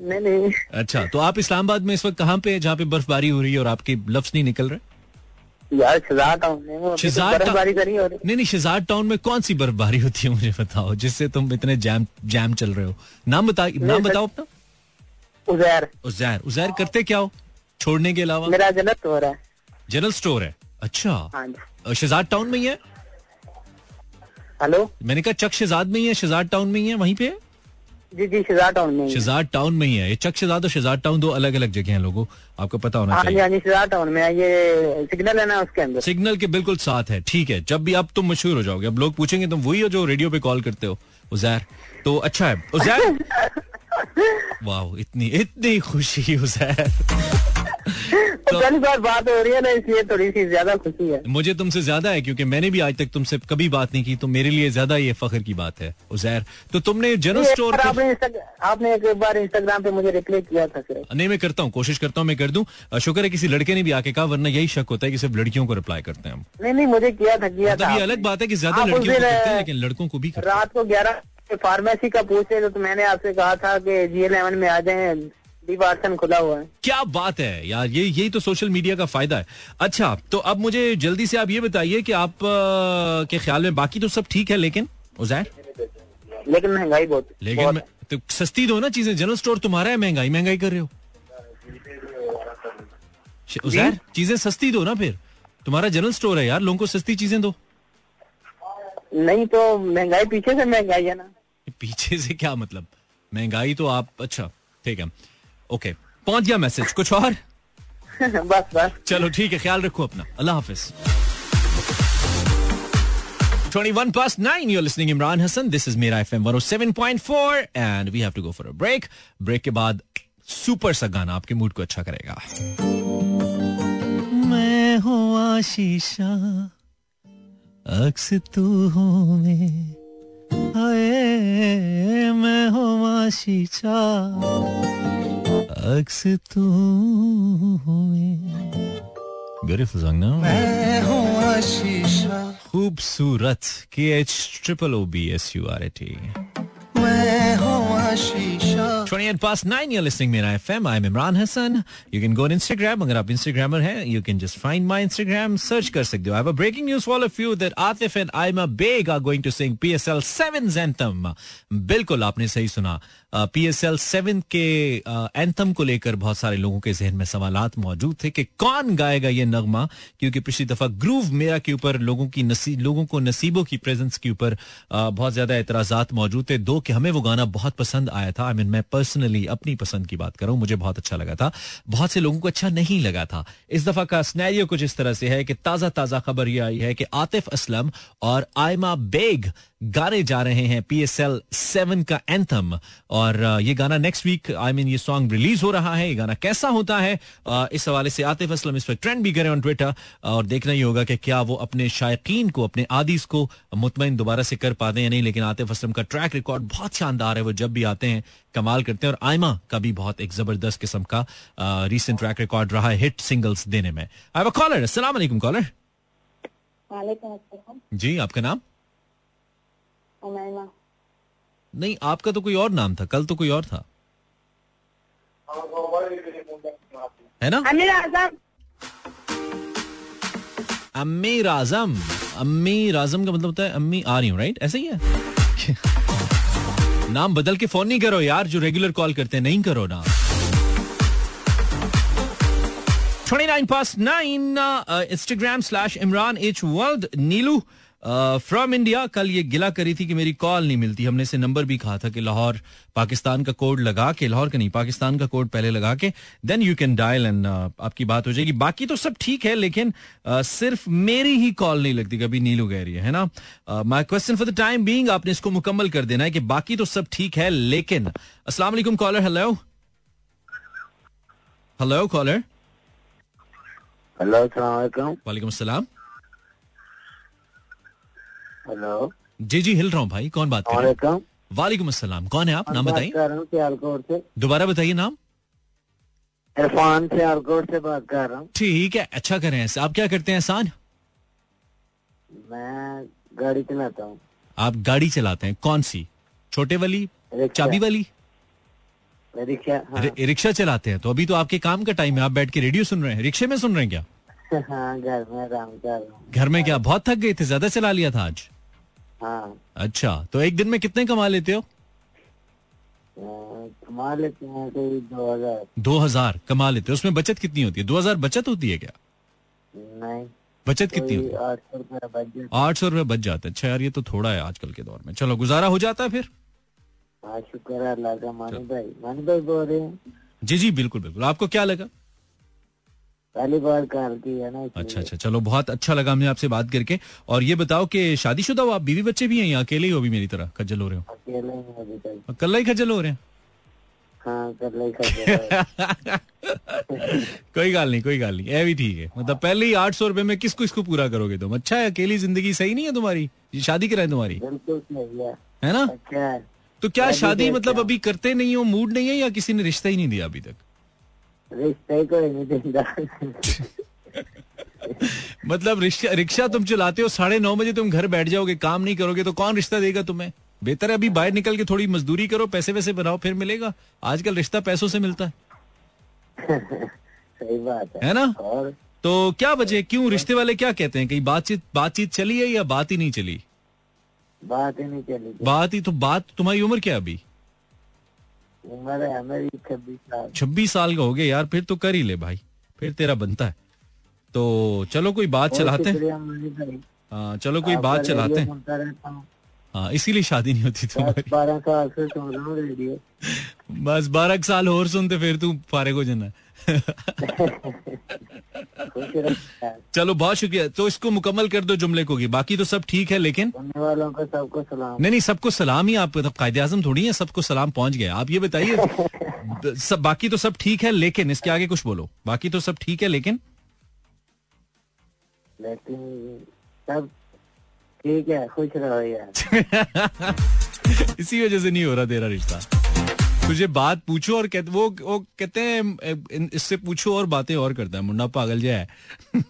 नहीं नहीं। अच्छा तो आप इस्लामाबाद में इस वक्त कहाँ पे जहाँ पे बर्फबारी हो रही है और आपके लफ्ज नहीं निकल रहे? यार शिजार टाउन में बर्फबारी करी हो रही। नहीं नहीं शिजार टाउन में कौन सी बर्फबारी होती है मुझे बताओ जिससे तुम इतने जैम जैम चल रहे हो? नाम बता नाम बताओ अपना। उजैर। उजैर। उजैर करते क्या हो? छोड़ने के अलावा? मेरा जनरल स्टोर है। जनरल स्टोर है? अच्छा। हाँ शहजाद टाउन में ही है? हेलो मैंने कहा चक शहजाद में ही है शहजाद टाउन में ही है वहीं पे जी जी शिजार टाउन में शिजार टाउन में ही है। ये चक शिजार और शिजार टाउन दो अलग अलग जगह हैं लोगों। आपको पता होना हाँ चाहिए। हाँ जी शहजाद टाउन में ये सिग्नल है ना उसके अंदर? सिग्नल के बिल्कुल साथ है। ठीक है जब भी आप तुम मशहूर हो जाओगे। अब लोग पूछेंगे तुम वही हो जो रेडियो पे कॉल करते हो? उजैर तो अच्छा है। उजैर? वाह इतनी इतनी खुशी उजैर। तो पहली बार बात हो रही है ना इसलिए थोड़ी सी ज़्यादा खुशी है। मुझे तुमसे ज़्यादा है क्योंकि मैंने भी आज तक तुमसे कभी बात नहीं की तो मेरे लिए ज़्यादा ये फखर की बात है उजैर। तो तुमने जनरल स्टोर आपने आपने एक बार इंस्टाग्राम पे मुझे रिप्लाई किया था सर। नहीं मैं करता हूँ कोशिश करता हूँ मैं कर दूँ। शुक्र है किसी लड़के ने भी आके कहा वरना यही शक होता है कि सिर्फ़ लड़कियों को रिप्लाई करते हैं हम। नहीं नहीं मुझे किया था किया मतलब था ये अलग बात है की ज़्यादा लड़कियों को करते हैं लेकिन लड़कों को भी रात को ग्यारह फार्मेसी का पूछे तो मैंने आपसे कहा था कि जी में आ जाए डिपार्टमेंट खुला हुआ है। क्या बात है यार ये यही तो सोशल मीडिया का फ़ायदा है। अच्छा तो अब मुझे जल्दी से आप ये बताइए कि आप आ, के ख्याल में बाकी तो सब ठीक है लेकिन उजैर लेकिन महँगाई बहुत लेकिन बहुत तो सस्ती दो ना चीज़ें जनरल स्टोर तुम्हारा है महँगाई महँगाई कर रहे हो? उजैर चीज़ें सस्ती दो ना फिर। तुम्हारा जनरल स्टोर है यार लोगों को सस्ती चीज़ें दो। नहीं तो महँगाई पीछे से महँगाई है ना। पीछे से क्या मतलब? महँगाई तो आप अच्छा ठीक है। ओके पहुँच गया मैसेज कुछ और? बस बस। चलो ठीक है ख्याल रखो अपना। अल्लाह हाफिज। 21 past 9 you're listening Imran Hassan. This is Mera FM 107.4 and we have to go for a break. Break के बाद सुपर सा गाना आपके मूड को अच्छा करेगा। मैं हूँ आशीषा अक्स तू हो में। हाय मैं हूँ आशीषा। अक्स तू ब्यूटीफुल सॉन्ग ना हूँ खूबसूरत K H triple O B S U R A T मैं हूँ 28 past 9 you're listening Mera FM I'm Imran Hassan you can go on Instagram अगर आप Instagrammer हैं you can just find my Instagram search कर सकते हो all of you that Atif and Aima Beg are going to sing PSL 7's anthem बिल्कुल आपने सही सुना पी एस एल सेवन के एंथम को लेकर बहुत सारे लोगों के जहन में सवाल मौजूद थे कि कौन गाएगा ये नगमा, क्योंकि पिछली दफ़ा ग्रूव मेरा के ऊपर लोगों की नसीब लोगों को नसीबों की प्रेजेंस के ऊपर बहुत ज़्यादा एतराजात मौजूद थे। दो कि हमें वो गाना बहुत पसंद आया था। आई मीन मैं पर्सनली अपनी पसंद की बात करूँ, मुझे बहुत अच्छा लगा था। बहुत से लोगों को अच्छा नहीं लगा था। इस दफ़ा का स्नैरियो कुछ इस तरह से है कि ताज़ा ताज़ा खबर यह आई है कि आतिफ असलम और आयमा बेग गाने जा रहे हैं पी एस एल सेवन का एंथम और ये गाना नेक्स्ट वीक आई मीन ये सॉन्ग रिलीज़ हो रहा है ये गाना कैसा होता है इस हवाले से आतिफ असलम इस पर ट्रेंड भी करें ऑन ट्विटर और देखना ही होगा कि क्या वो अपने शायकीन को अपने आदिस को मुतमिन दोबारा से कर पाते हैं नहीं लेकिन आतिफ असलम का ट्रैक रिकॉर्ड बहुत शानदार है वो जब भी आते हैं कमाल करते हैं और आयमा का भी बहुत एक ज़बरदस्त किस्म का रिसेंट ट्रैक रिकॉर्ड रहा है हिट सिंगल्स देने में। आई कॉलर असला कॉलर जी आपका नाम? नहीं आपका तो कोई और नाम था कल तो कोई और था। है ना? अमीर आज़म। अमीर आज़म। अमीर आज़म का मतलब होता है अम्मी आ रही हूँ राइट ऐसे ही है? नाम बदल के फ़ोन नहीं करो यार जो रेगुलर कॉल करते हैं नहीं करो ना। Twenty nine pass nine Instagram slash Imran H world Neelu. From India कल ये गिला करी थी कि मेरी कॉल नहीं मिलती। हमने से नंबर भी कहा था कि लाहौर पाकिस्तान का कोड लगा के लाहौर का नहीं पाकिस्तान का कोड पहले लगा के then you can dial and आपकी बात हो जाएगी। बाकी तो सब ठीक है लेकिन uh, सिर्फ़ मेरी ही कॉल नहीं लगती कभी नीलू कह रही है ना? My question for the time being आपने इसको मुकम्मल कर देना है कि बाकी तो सब ठीक है लेकिन असला caller hello hello caller hello वालेकुम। हेलो। जी जी हिल रहा हूँ भाई। कौन बात कर रहे हैं? वालेकुम। अस्सलाम। कौन है आप? नाम बताइए। दोबारा बताइए नाम। इरफान से आलकोट से बात कर रहा हूँ। ठीक है अच्छा करें ऐसे। आप क्या करते हैं एहसान? मैं गाड़ी चलाता हूँ। आप गाड़ी चलाते हैं। कौन सी? छोटे वाली? चाबी वाली? रिक्शा हाँ। रिक्शा चलाते हैं। तो अभी तो आपके काम का टाइम है। आप बैठ के रेडियो सुन रहे हैं। रिक्शे में सुन रहे हैं क्या? हाँ घर में आराम कर घर में क्या? बहुत थक गए थे ज़्यादा चला लिया था आज। हाँ। अच्छा तो एक दिन में कितने कमा लेते हो? कमा लेते हैं कोई दो हज़ार। दो हज़ार कमा लेते हो। उसमें बचत कितनी होती है? दो हज़ार बचत होती है क्या? नहीं। बचत कितनी होती है? आठ सौ रुपये बच जाता है। अच्छा यार ये तो थोड़ा है आजकल के दौर में। चलो गुजारा हो जाता है फिर? हाँ शुक्र है अल्लाह का। मानी भाई मानी भाई बोल रहे हैं। जी जी बिल्कुल बिल्कुल। आपको क्या लगा? पहली बार कॉल की है ना अच्छा अच्छा। चलो बहुत अच्छा लगा हमें आपसे बात करके। और ये बताओ कि शादीशुदा हो आप? बीवी बच्चे भी हैं या अकेले ही हो भी मेरी तरह? खज्जल हो रहे हो? अकेले ही अभी कल ही खज्जल हो रहे हैं? हाँ कोई गाल नहीं कोई गाल नहीं। ये भी ठीक है। मतलब पहले ही आठ सौ रुपए में किसको इसको पूरा करोगे तुम? अच्छा है अकेली ज़िंदगी सही नहीं है तुम्हारी? शादी कराए तुम्हारी। है। है ना? अच्छा तो क्या शादी मतलब अभी करते नहीं हो मूड नहीं है या किसी ने रिश्ता ही नहीं दिया अभी तक? रिश्ता ही कोई नहीं देता मतलब रिक्शा रिक्शा तुम चलाते हो साढ़े नौ बजे तुम घर बैठ जाओगे काम नहीं करोगे तो कौन रिश्ता देगा तुम्हें? बेहतर है अभी बाहर निकल के थोड़ी मजदूरी करो पैसे वैसे बनाओ फिर मिलेगा। आजकल रिश्ता पैसों से मिलता है। सही बात है। है ना? और? तो क्या वजह क्यों रिश्ते वाले क्या कहते हैं? कहीं बातचीत बातचीत चली है या बात ही नहीं चली? बात ही नहीं चली। बात ही तो बात तुम्हारी उम्र क्या अभी? उम्र है मेरी छब्बीस साल। छब्बीस साल का हो गया यार फिर तो कर ही ले भाई। फिर तेरा बनता है। तो चलो कोई बात चलाते हैं। आ, चलो कोई बात चलाते हैं। हाँ। इसीलिए शादी नहीं होती तुम्हारी। बारह साल से सुन रहा हूँ रेडियो। बस बारह साल और सुनते फिर तू फारे को जाना। चलो बहुत शुक्रिया। तो इसको मुकम्मल कर दो जुमले को की बाकी तो सब ठीक है लेकिन वालों को सबको सलाम। नहीं नहीं सबको सलाम ही आप मतलब कायदे आज़म थोड़ी है सबको सलाम पहुँच गया। आप ये बताइए सब बाकी तो सब ठीक है लेकिन इसके आगे कुछ बोलो। बाकी तो सब ठीक है लेकिन लेकिन सब ठीक है खुश रहो यार। इसी वजह से नहीं हो रहा तेरा रिश्ता। तुझे बात पूछो और कहते वो वो कहते हैं इससे पूछो और बातें और करता है, मुन्ना पागल जाए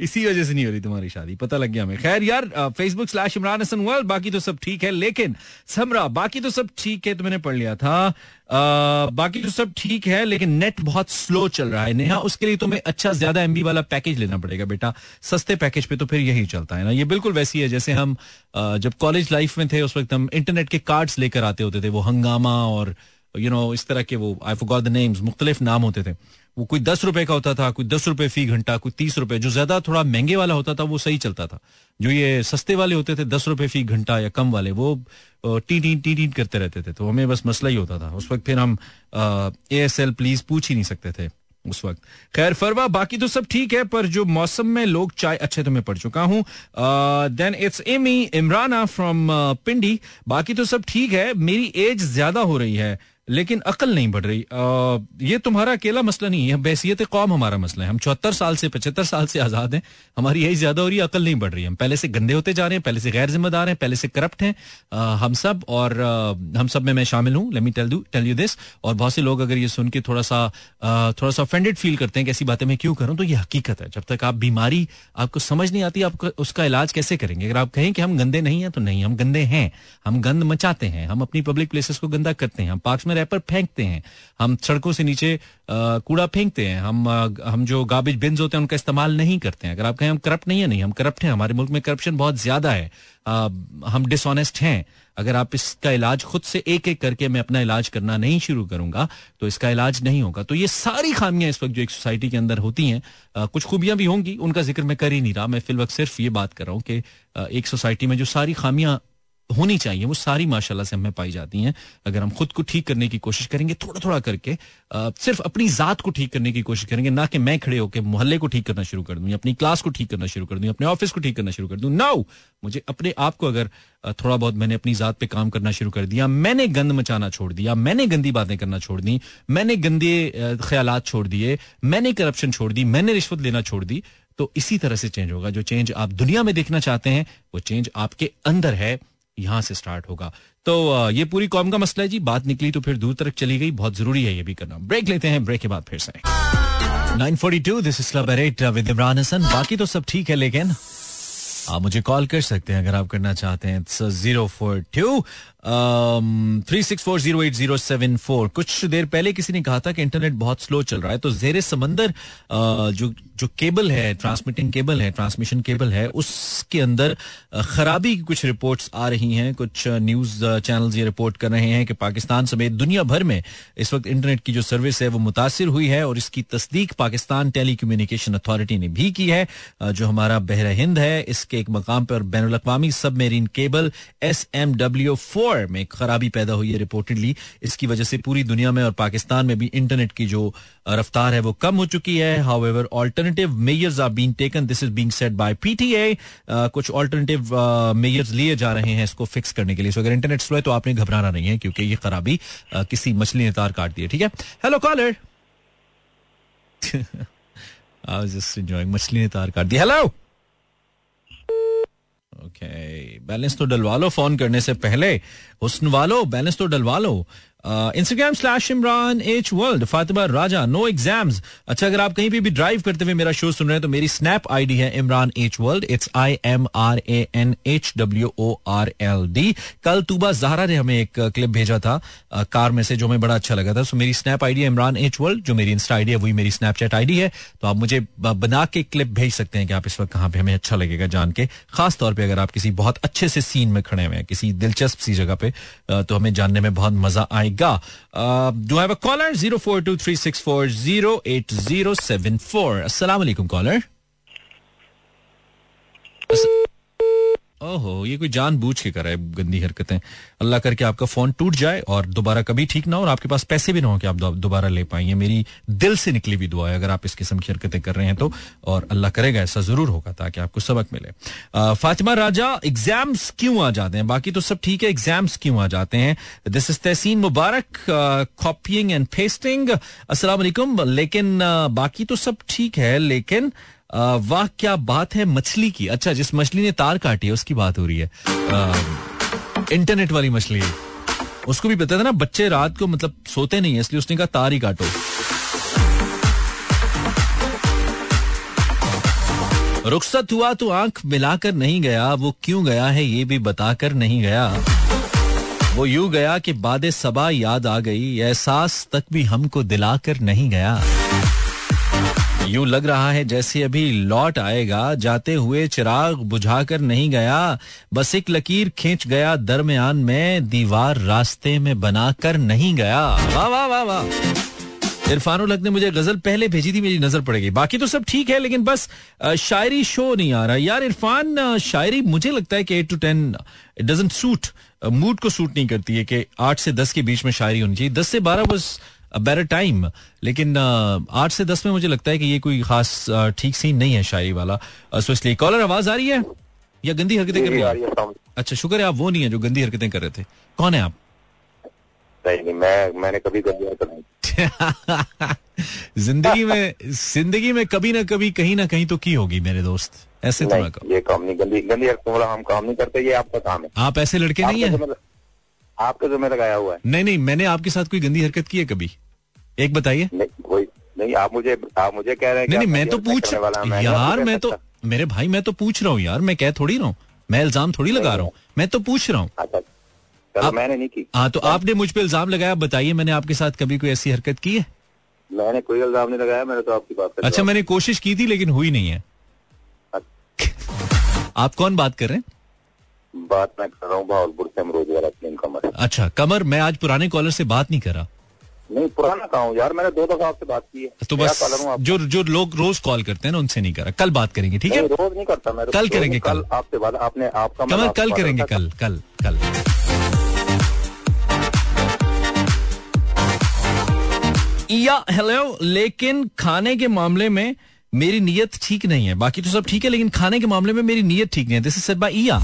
इसी वजह से नहीं हो रही तुम्हारी शादी, पता लग गया हमें। खैर यार Facebook slash Imran Hasan world बाकी तो सब ठीक है, लेकिन समरा, बाकी तो सब ठीक है तो मैंने पढ़ लिया था। बाकी तो सब ठीक है लेकिन नेट बहुत स्लो चल रहा है। नेहा उसके लिए तुम्हें अच्छा ज़्यादा एमबी वाला पैकेज लेना पड़ेगा बेटा। सस्ते पैकेज पे तो फिर यही चलता है ना। ये बिल्कुल वैसी है जैसे हम जब कॉलेज लाइफ में थे उस वक्त हम इंटरनेट के कार्ड्स लेकर आते होते थे वो हंगामा और यू you नो know, इस तरह के वो आई फॉरगॉट द नेम्स मुख्तलिफ़ नाम होते थे। वो कोई दस रुपए का होता था, कोई दस रुपए फ़ी घंटा, कोई तीस रुपए। जो ज़्यादा थोड़ा महँगे वाला होता था, वो सही चलता था। जो ये सस्ते वाले होते थे, दस रुपए फ़ी घंटा या कम वाले, वो टी टी टी टी करते रहते थे। तो हमें बस मसला ही होता था। उस वक्त फिर हम ए एस एल प्लीज़ पूछ ही नहीं सकते थे उस वक्त। खैर, फरवा, बाकी तो सब ठीक है, पर जो मौसम में लोग चाय, अच्छे तो मैं पढ़ चुका हूँ। Then it's Amy Imrana from Pindi बाकी तो सब ठीक है, मेरी एज ज़्यादा हो रही है। लेकिन अकल नहीं बढ़ रही। आ, ये तुम्हारा अकेला मसला नहीं है बैसियत कौम हमारा मसला है। हम चौहत्तर साल से पचहत्तर साल से आज़ाद हैं हमारी यही ज़्यादा हो रही है अकल नहीं बढ़ रही हम पहले से गंदे होते जा रहे हैं पहले से गैर जिम्मेदार हैं पहले से करप्ट हैं। हम सब और आ, हम सब में मैं शामिल हूँ। Let me tell tell you this और बहुत से लोग अगर ये सुन के थोड़ा सा आ, थोड़ा सा ऑफेंडेड फील करते हैं कैसी बातें मैं क्यों करूँ तो ये हकीकत है। जब तक आप बीमारी आपको समझ नहीं आती आप उसका इलाज कैसे करेंगे? अगर आप कहें कि हम गंदे नहीं है तो नहीं हम गंदे हैं। हम गंद मचाते हैं हम अपनी पब्लिक प्लेसेस को गंदा करते हैं। हम पार्क में रैपर फेंकते हैं। हम सड़कों से नीचे कूड़ा फेंकते हैं। हम हम जो गार्बेज बिन्स होते हैं, उनका इस्तेमाल नहीं करते हैं। अगर आप कहें हम करप्ट नहीं है, नहीं, हम करप्ट हैं। हमारे मुल्क में करप्शन बहुत ज़्यादा है। हम डिसऑनेस्ट हैं। अगर आप इसका इलाज खुद से एक एक करके मैं अपना इलाज करना नहीं शुरू करूँगा तो इसका इलाज नहीं होगा। तो ये सारी खामियाँ इस वक्त जो एक सोसाइटी के अंदर होती हैं कुछ खूबियाँ भी होंगी। उनका ज़िक्र मैं कर ही नहीं रहा। मैं फिल वक्त सिर्फ़ ये बात कर रहा हूँ कि एक सोसाइटी में जो सारी खामियाँ होनी चाहिए। वो सारी माशाल्लाह से हमें पाई जाती हैं। अगर हम खुद को ठीक करने की कोशिश करेंगे थोड़ा थोड़ा करके आ, सिर्फ़ अपनी जात को ठीक करने की कोशिश करेंगे ना कि मैं खड़े होकर मोहल्ले को ठीक करना शुरू कर दूँ अपनी क्लास को ठीक करना शुरू कर दूँ अपने ऑफ़िस को ठीक करना शुरू कर दूँ। नाउ मुझे अपने आप को अगर थोड़ा बहुत मैंने अपनी जात पे काम करना शुरू कर दिया मैंने गंद मचाना छोड़ दिया मैंने गंदी बातें करना छोड़ दी मैंने गंदे ख्याल छोड़ दिए मैंने करप्शन छोड़ दी मैंने रिश्वत लेना छोड़ दी तो इसी तरह से चेंज होगा। जो चेंज आप दुनिया में देखना चाहते हैं वो चेंज आपके अंदर है। यहाँ से स्टार्ट होगा। तो ये पूरी कौम का मसला है जी। बात निकली तो फिर दूर तक चली गई। बहुत ज़रूरी है ये भी करना। ब्रेक लेते हैं। ब्रेक के बाद फिर से। 942 this is club with Imran Hasan बाकी तो सब ठीक है, लेकिन आप मुझे कॉल कर सकते हैं अगर आप करना चाहते हैं। Zero four two three six four zero eight zero seven four कुछ देर पहले किसी ने कहा था कि इंटरनेट बहुत स्लो चल रहा है तो जेर समंदर जो जो केबल है ट्रांसमिटिंग केबल है ट्रांसमिशन केबल है, उसके अंदर खराबी की कुछ रिपोर्ट्स आ रही हैं, कुछ न्यूज़ चैनल्स ये रिपोर्ट कर रहे हैं कि पाकिस्तान समेत दुनिया भर में इस वक्त इंटरनेट की जो सर्विस है वो मुतासर हुई है और इसकी तस्दीक पाकिस्तान टेली कम्युनिकेशन अथॉरिटी ने भी की है। जो हमारा बहर हिंद है, इसके एक मकाम पर बैन अवी submarine cable S M W four में खराबी पैदा हुई है रिपोर्टेडली इसकी वजह से पूरी दुनिया में और पाकिस्तान में भी इंटरनेट की जो रफ्तार है वो कम हो चुकी है। However alternative measures are been taken this is being set by PTA कुछ ऑल्टरनेटिव मेयर्स लिए जा रहे हैं इसको फिक्स करने के लिए। सो अगर इंटरनेट स्लो है तो आपने घबराना नहीं है क्योंकि ये खराबी uh, किसी मछली ने तार काट दी है? ठीक है हेलो कॉलर मछली ने तार काट दी हेलो ओके बैलेंस तो डलवा लो फ़ोन करने से पहले। हुस्न वालो बैलेंस तो डलवा लो। Instagram slash Imran H world Fatima Raja no exams अच्छा अगर आप कहीं भी, भी ड्राइव करते हुए मेरा शो सुन रहे हैं तो मेरी स्नैप आईडी है Imran H world it's I M R A N H W O R L D कल तूबा जहरा ने हमें एक क्लिप भेजा था कार में से जो हमें बड़ा अच्छा लगा था। सो मेरी स्नैप आईडी है इमरान एच वर्ल्ड जो मेरी इंस्टा आईडी है वही मेरी स्नैपचैट आईडी है। तो आप मुझे बना के क्लिप भेज सकते हैं कि आप इस वक्त कहाँ पे हमें अच्छा लगेगा जान के। खास तौर पर अगर आप किसी बहुत अच्छे से सीन में खड़े हुए हैं किसी दिलचस्प सी जगह पे तो हमें जानने में बहुत मज़ा आएगा। आएगा do have a caller zero four two three six four zero eight zero seven four असला कॉलर ओहो, ये कोई जान बूझ के करा है गंदी हरकतें। अल्लाह करके आपका फ़ोन टूट जाए और दोबारा कभी ठीक ना हो और आपके पास पैसे भी ना हो कि आप दोबारा ले पाएँगे मेरी दिल से निकली हुई दुआ है, अगर आप इस किस्म की हरकतें कर रहे हैं तो। और अल्लाह करेगा, ऐसा ज़रूर होगा ताकि आपको सबक मिले। फातिमा राजा, एग्ज़ाम्स क्यों आ जाते हैं? बाकी तो सब ठीक है, एग्ज़ाम्स क्यों आ जाते हैं? This is Tahseen Mubarak copying and pasting. असला लेकिन बाकी तो सब ठीक है, लेकिन वाह, क्या बात है मछली की। अच्छा जिस मछली ने तार काटी है, उसकी बात हो रही है। इंटरनेट वाली मछली। उसको भी पता था ना, बच्चे रात को मतलब सोते नहीं है, इसलिए उसने कहा तार ही काटो। रुखसत हुआ तो आँख मिलाकर नहीं गया, वो क्यों गया है ये भी बताकर नहीं गया। वो यूँ गया कि बाद सबा याद आ गई, एहसास तक भी हमको दिलाकर नहीं गया। यूँ लग रहा है जैसे अभी लौट आएगा। जाते हुए चिराग बुझाकर नहीं गया। बस एक लकीर खींच गया दरमियान में। दीवार रास्ते में बनाकर नहीं गया। वाह वाह वाह वाह। इरफान ने मुझे गज़ल पहले भेजी थी, मेरी नज़र पड़ेगी बाकी तो सब ठीक है, लेकिन बस शायरी शो नहीं आ रहा। यार, इरफान शायरी मुझे लगता है कि eight to ten doesn't suit mood को सूट नहीं करती है कि आठ से दस के बीच में शायरी होनी चाहिए। दस से बारह बस बेटर टाइम लेकिन आठ से दस में मुझे लगता है कि ये कोई खास ठीक सीन नहीं है शायरी वाला। सो इसलिए कॉलर आवाज़ आ रही है? या गंदी हरकतें कर रही है? अच्छा शुक्र है आप वो नहीं है जो गंदी हरकतें कर रहे थे। कौन है आप? नहीं नहीं मैं मैंने कभी गंदी हरकत नहीं ज़िंदगी में ज़िंदगी में कभी ना कभी कहीं ना कहीं तो की होगी मेरे दोस्त। ऐसे थोड़ा ये काम नहीं गंदी गंदी हम काम नहीं करते ये आपका काम है। आप ऐसे लड़के नहीं है? आपके जिम्मे लगाया हुआ है। नहीं नहीं मैंने आपके साथ कोई गंदी हरकत की है कभी? एक बताइए। नहीं नहीं आप मुझे आप मुझे कह रहे हैं नहीं नहीं मैं तो पूछ यार मैं तो मेरे भाई मैं तो पूछ रहा हूँ यार मैं कह थोड़ी रहा हूँ। मैं इल्ज़ाम थोड़ी लगा रहा हूँ मैं तो पूछ रहा हूँ। अच्छा मैंने नहीं की। हाँ तो आपने मुझ पर इल्ज़ाम लगाया बताइए मैंने आपके साथ कभी कोई ऐसी हरकत की है? मैंने कोई इल्ज़ाम नहीं लगाया मैंने तो आपकी बात अच्छा मैंने कोशिश की थी लेकिन हुई नहीं है। अच्छा। आप कौन बात कर रहे हैं? बात मैं कर रहा हूँ भावलपुर से अमरोज वाला कमर अच्छा कमर मैं आज पुराने कॉलर से बात नहीं कर रहा। नहीं पुराना कहा यार मैंने दो दफ़ा आपसे बात की है। तो बस जो जो लोग रोज कॉल करते हैं ना उनसे नहीं करा कल बात करेंगे ठीक है? रोज नहीं करता मैं कल करेंगे कल। आपसे बात आपने आपका कल कल करेंगे कल कल कल। या हेलो लेकिन खाने के मामले में मेरी नीयत ठीक नहीं है। बाकी तो सब ठीक है लेकिन खाने के मामले में मेरी नीयत ठीक नहीं है। दिस इज़ सेड बाय ईया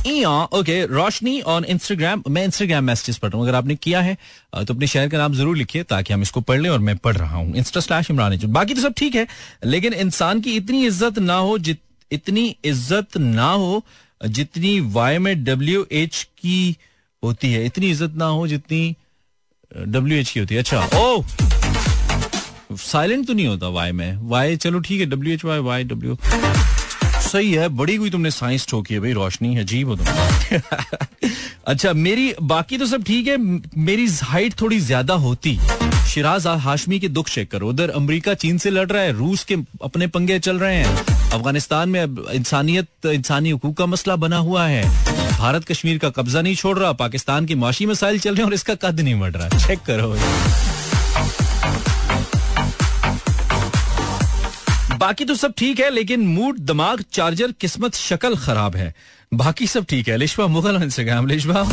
ओके रोशनी ऑन इंस्टाग्राम मैं इंस्टाग्राम मैसेजेस पढ़ रहा हूँ, अगर आपने किया है तो अपने शहर का नाम ज़रूर लिखिए ताकि हम इसको पढ़ लें और मैं पढ़ रहा हूँ। इंस्टा स्लैश इमरान बाकी तो सब ठीक है, लेकिन इंसान की इतनी इज़्ज़त ना हो जित, इतनी इज़्ज़त ना हो जितनी वाई में डब्ल्यू एच की होती है। इतनी इज़्ज़त ना हो जितनी डब्ल्यू एच की होती है। अच्छा ओ! साइलेंट तो नहीं होता वाई में। वाई चलो ठीक है W H Y Y W सही है, बड़ी कोई तुमने साइंस ठोकी है भाई, रोशनी अजीब हो तुम अच्छा मेरी, बाकी तो सब ठीक है मेरी हाइट थोड़ी ज़्यादा होती। शिराज हाशमी के दुख चेक करो। उधर अमेरिका चीन से लड़ रहा है, रूस के अपने पंगे चल रहे हैं। अफ़गानिस्तान में इंसानियत, इंसानी हकूक का मसला बना हुआ है। भारत कश्मीर का कब्जा नहीं छोड़ रहा, पाकिस्तान की माशी मसाइल चल रहे हैं और इसका कद नहीं बढ़ रहा। चेक करो बाकी तो सब ठीक है लेकिन मूड दिमाग चार्जर किस्मत शक्ल खराब है। बाकी सब ठीक है। लिशवा मुगल इंस्टाग्राम लिशवा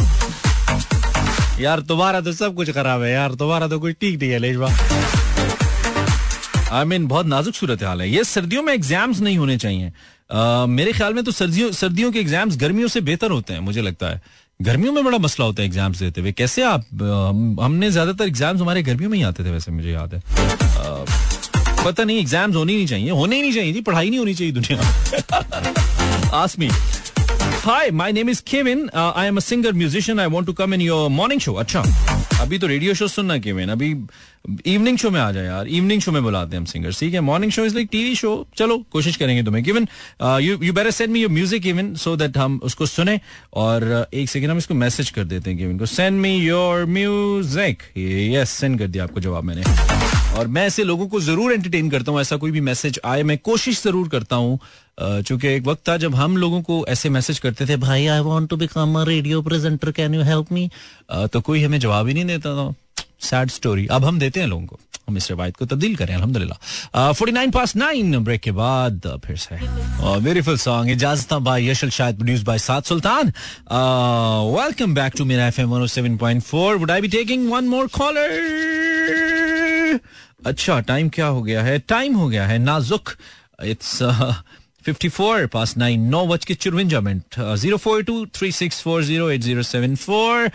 यार तुम्हारा तो सब कुछ खराब है यार। तुम्हारा तो कुछ ठीक नहीं है लिशवा आई मीन बहुत नाजुक सूरत हाल है। ये सर्दियों में एग्ज़ाम्स नहीं होने चाहिए। आ, मेरे ख्याल में तो सर्दियों सर्दियों के एग्ज़ाम्स गर्मियों से बेहतर होते हैं मुझे लगता है। गर्मियों में बड़ा मसला होता है एग्ज़ाम्स देते हुए। कैसे आप हम, हमने ज़्यादातर एग्ज़ाम्स हमारे गर्मियों में ही आते थे वैसे मुझे याद है। आ, पता नहीं एग्ज़ाम्स होने नहीं चाहिए। होने ही नहीं चाहिए जी पढ़ाई नहीं होनी चाहिए दुनिया आसमी hi my name is Kevin I am a singer musician I want to come in your morning show अच्छा। अभी तो रेडियो शो सुनना केविन अभी इवनिंग शो में आ जाए यार। इवनिंग शो में बुलाते हैं हम सिंगर ठीक है? Morning show is like TV show चलो कोशिश करेंगे तुम्हें। Given you you better send me your music even so that हम उसको सुने और uh, एक सेकंड हम इसको मैसेज कर देते हैं गिवन को। Send me your music yes send कर दिया आपको जवाब मैंने। और मैं ऐसे लोगों को ज़रूर एंटरटेन करता हूँ, ऐसा कोई भी मैसेज आए, मैं कोशिश ज़रूर करता हूँ। चूँकि एक वक्त था जब हम लोगों को ऐसे मैसेज करते थे, भाई I want to become radio presenter can you help me तो कोई हमें जवाब ही नहीं देता था। सैड स्टोरी अब हम देते हैं लोगों को। हम इस रवायत को तब्दील करें, अल्हम्दुलिल्लाह। Forty nine past nine break के बाद फिर से। ब्यूटीफुल सॉन्ग इजाज़त भाई यशल शायद produce by Saad Sultan. Welcome back to मेरा FM 107.4 would I be taking one more caller अच्छा टाइम क्या हो गया है? टाइम हो गया है नाजुक। It's fifty four past nine नौ बज के चुरवंजा minute zero four two three six four zero eight zero seven four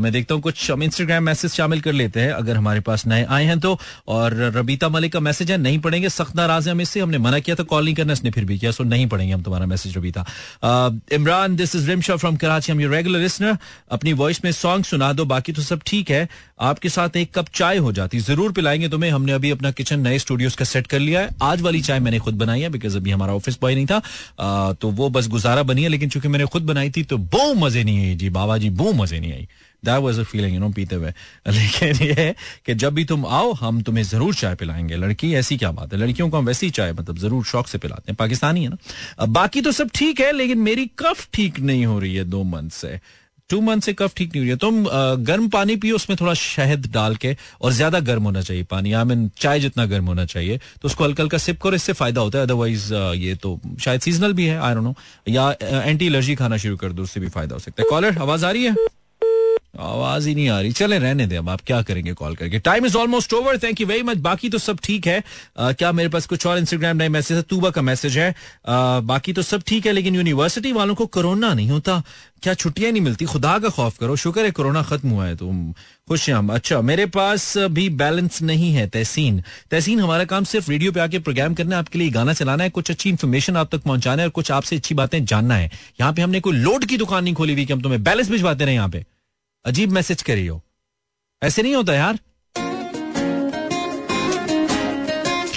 मैं देखता हूँ कुछ हम इंस्टाग्राम मैसेज शामिल कर लेते हैं, अगर हमारे पास नए आए हैं तो। और रबीता मलिक का मैसेज है, नहीं पढ़ेंगे, सख्त नाराज़ है हम इससे, हमने मना किया था कॉल नहीं करना, इसने फिर भी किया सो नहीं पढ़ेंगे हम तुम्हारा message Rabita. Imran this is Rimsha from Karachi हम योर रेगुलर लिसनर अपनी वॉइस में सॉन्ग सुना दो, बाकी तो सब ठीक है। आपके साथ एक कप चाय हो जाती, ज़रूर पिलाएँगे तुम्हें, हमने अभी अपना किचन नए स्टूडियोज का सेट कर लिया है। आज वाली चाय मैंने खुद बनाई है बिकॉज़ अभी हमारा ऑफ़िस बॉय नहीं था। आ, तो वो बस गुजारा बनी है लेकिन चूँकि मैंने खुद बनाई थी तो बो मज़े नहीं आई जी बाबा जी बो मज़े नहीं आई। That was a feeling you know पीते हुए। लेकिन ये है कि जब भी तुम आओ हम तुम्हें ज़रूर चाय पिलाएँगे। लड़की ऐसी क्या बात है? लड़कियों को हम वैसी चाय मतलब ज़रूर शौक से पिलाते हैं। पाकिस्तानी है ना? बाकी तो सब ठीक है लेकिन मेरी कफ ठीक नहीं हो रही है दो मंथ से। टू मंथ से कफ ठीक नहीं हुई है। तुम गर्म पानी पियो, उसमें थोड़ा शहद डाल के और ज़्यादा गर्म होना चाहिए पानी। आई मीन, चाय जितना गर्म होना चाहिए तो उसको हल्का हल्का सिप करो, इससे फ़ायदा होता है। अदरवाइज़ ये तो शायद सीजनल भी है आई डोंट नो या एंटी एलर्जी खाना शुरू कर दो, उससे भी फ़ायदा हो सकता है। कॉलर आवाज़ आ रही है? आवाज़ ही नहीं आ रही। चले रहने दे अब। आप क्या करेंगे कॉल करके? Time is almost over thank you very much बाकी तो सब ठीक है। आ, क्या मेरे पास कुछ और इंस्टाग्राम नए मैसेज है? तूबा का मैसेज है। आ, बाकी तो सब ठीक है लेकिन यूनिवर्सिटी वालों को कोरोना नहीं होता। क्या छुट्टियाँ नहीं मिलती? खुदा का खौफ करो। शुक्र है कोरोना खत्म हुआ है तो खुश हम। अच्छा मेरे पास भी बैलेंस नहीं है तहसीन। तहसीन हमारा काम सिर्फ़ रेडियो पे आके प्रोग्राम करना है। आपके लिए गाना चलाना है कुछ अच्छी इन्फॉर्मेशन आप तक पहुंचाना है और कुछ आपसे अच्छी बातें जानना है। यहाँ पे हमने कोई लोड की दुकान नहीं खोली हुई कि हम तुम्हें बैलेंस भिजवाते रहे यहाँ पे। अजीब मैसेज करी हो। ऐसे नहीं होता यार।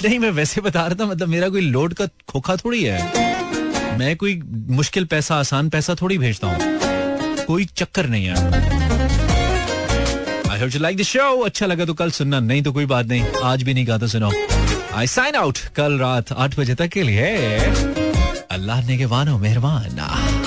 नहीं, मैं वैसे बता रहा था मतलब मेरा कोई लोड का खोखा थोड़ी है। मैं कोई मुश्किल पैसा, आसान पैसा थोड़ी भेजता हूँ। कोई चक्कर नहीं है। I you like the show अच्छा लगा तो कल सुनना, नहीं तो कोई बात नहीं। आज भी नहीं गाता सुनो आई साइन आउट कल रात आठ बजे तक के लिए। अल्लाह ने के वानो मेहरबान।